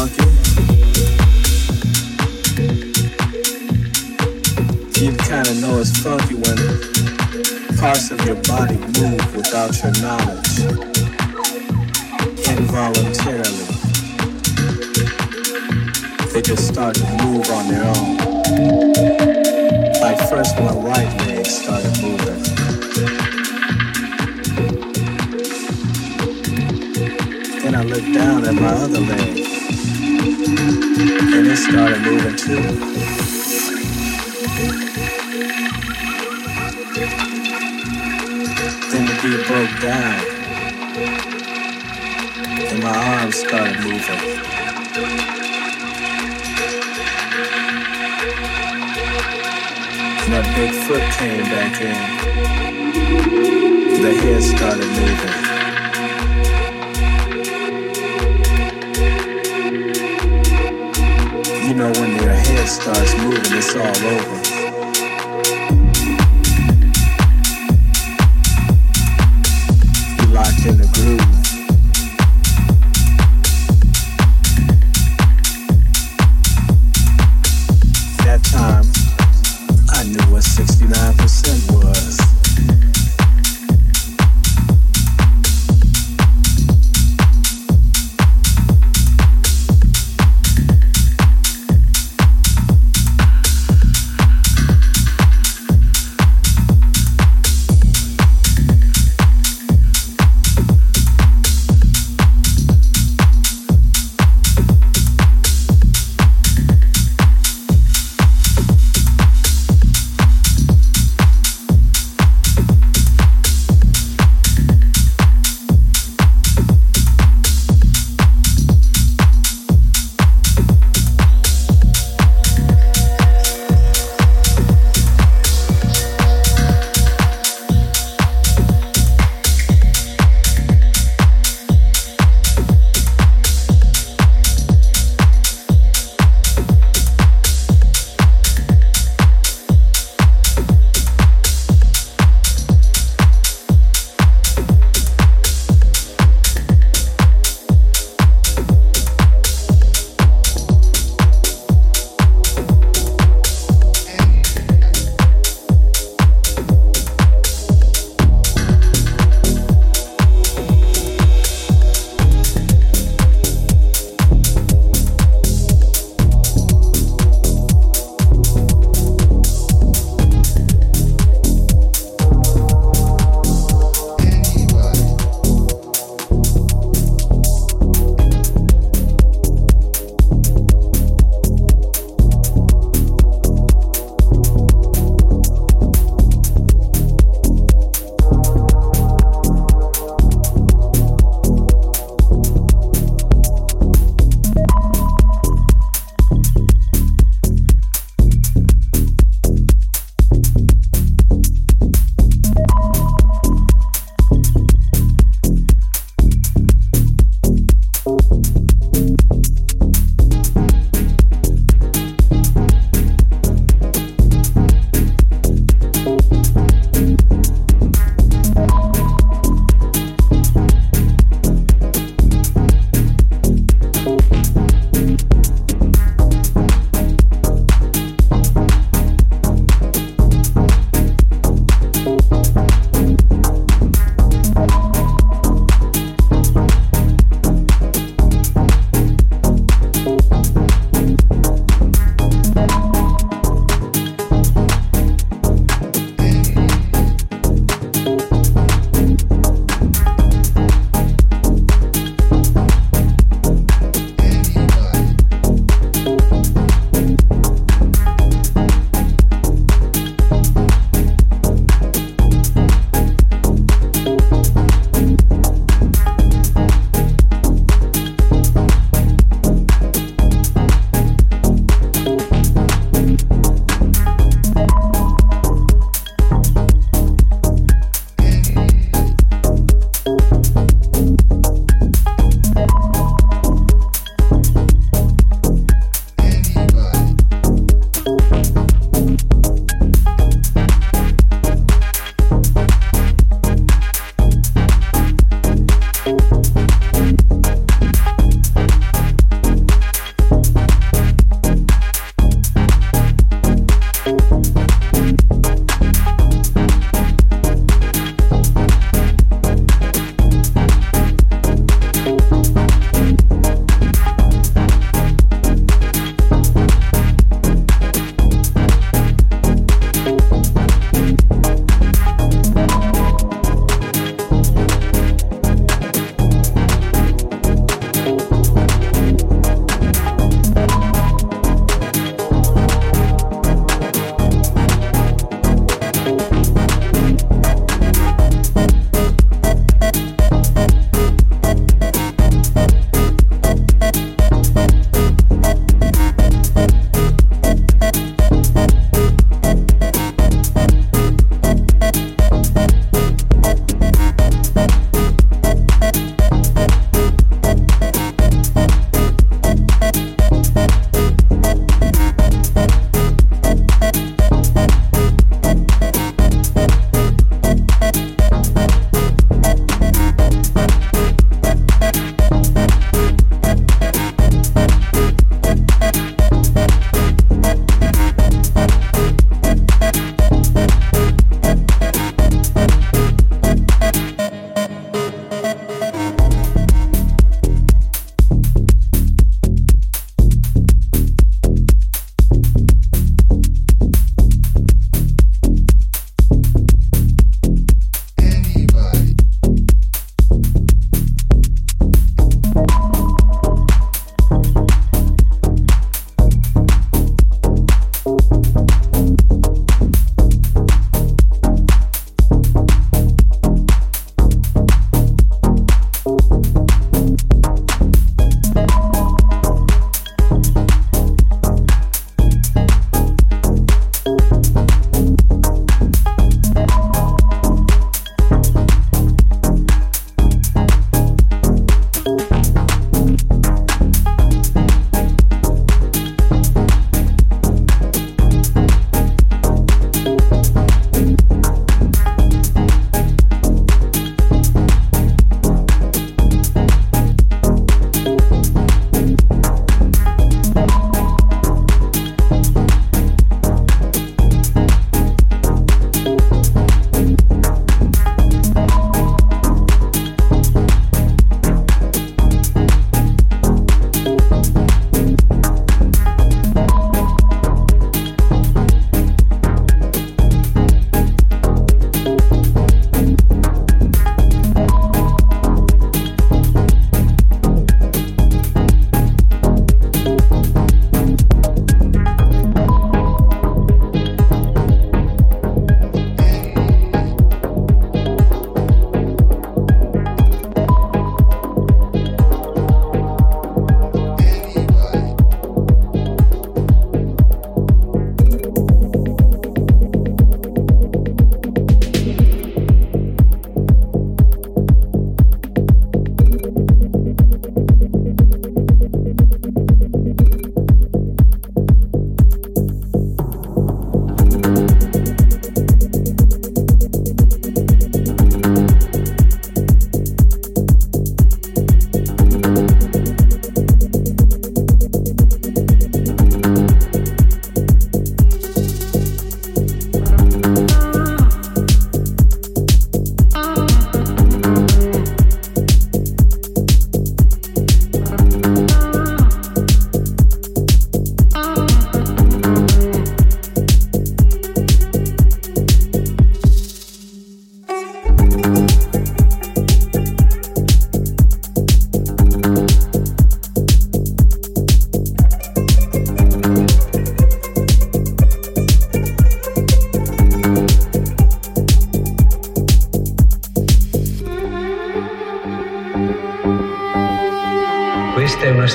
You kinda know it's funky when parts of your body move without your knowledge, involuntarily. They just start to move on their own. Like first my right leg started moving. Then I looked down at my other leg. And it started moving too. Then the beat broke down. And my arms started moving. my big foot came back in. The head started moving. stars moving, it's all over.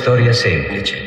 Storia semplice.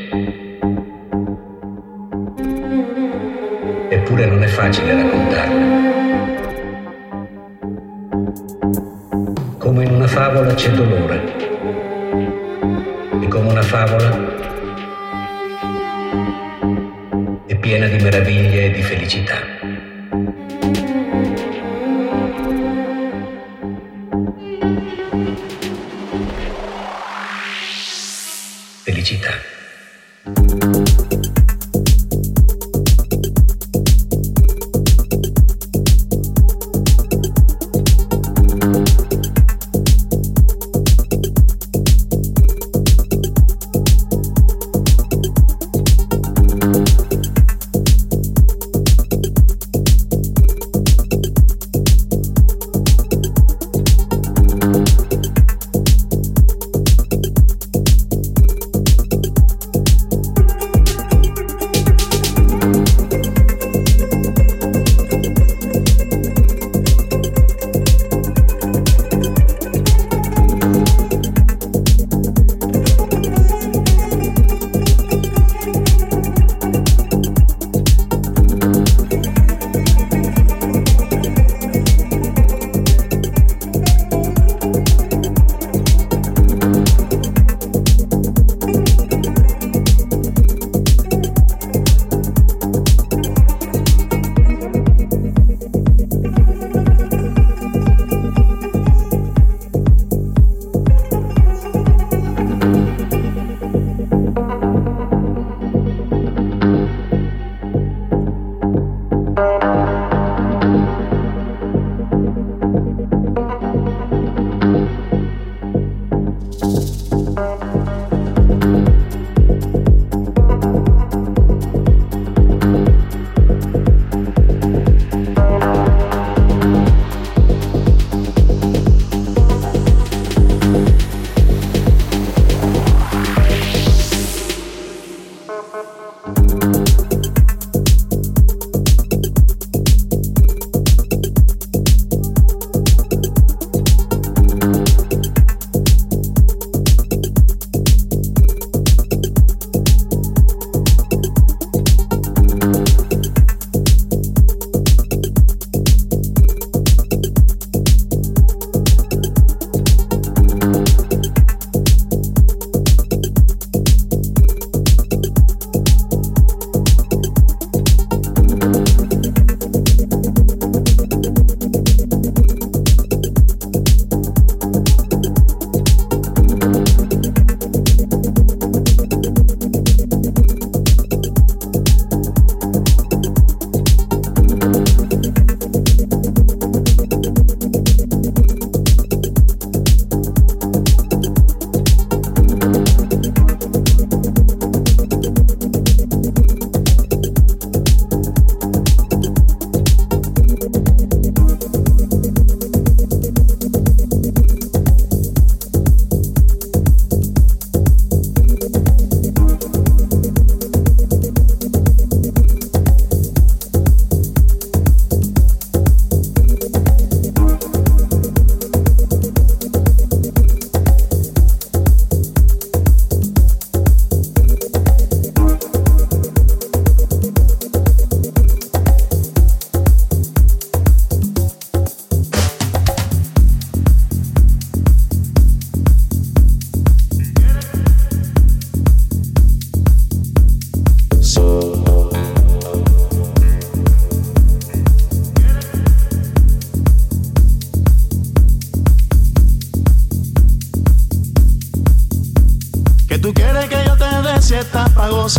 Que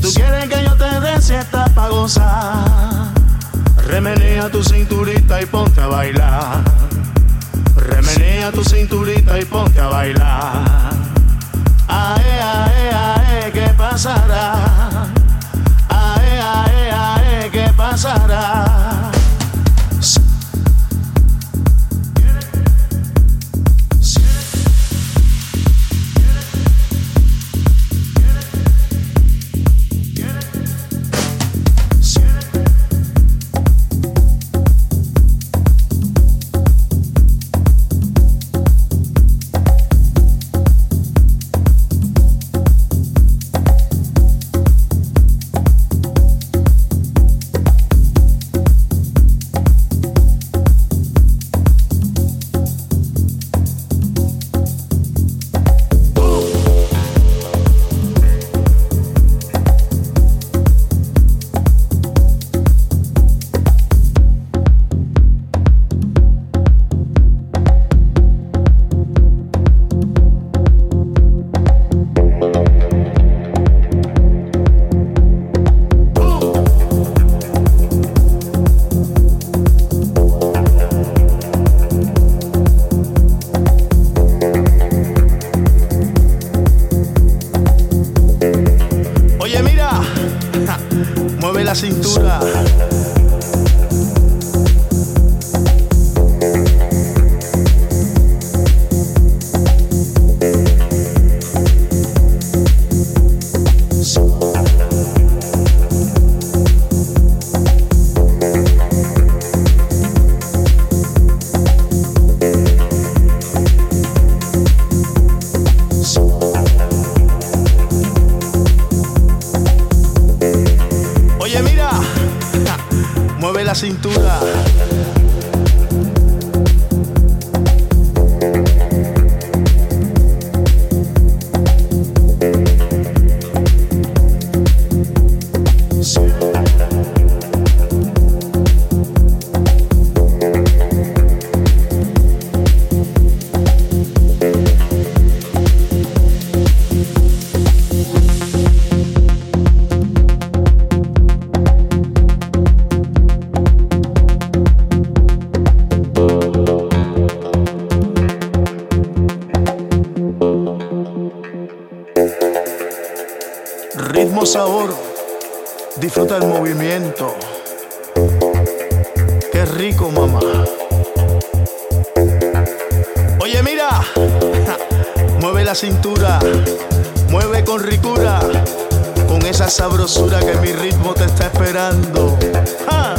tú quieres que yo te dé siesta pa' gozar. Remenea tu cinturita y ponte a bailar. Remenea tu cinturita y ponte a bailar. Ae, ae, ae, ¿qué pasará? Ae, ae, ae, ¿qué pasará? Disfruta el movimiento. Qué rico, mamá. Oye, mira, mueve la cintura, mueve con ricura, con esa sabrosura que mi ritmo te está esperando. ¡Ja!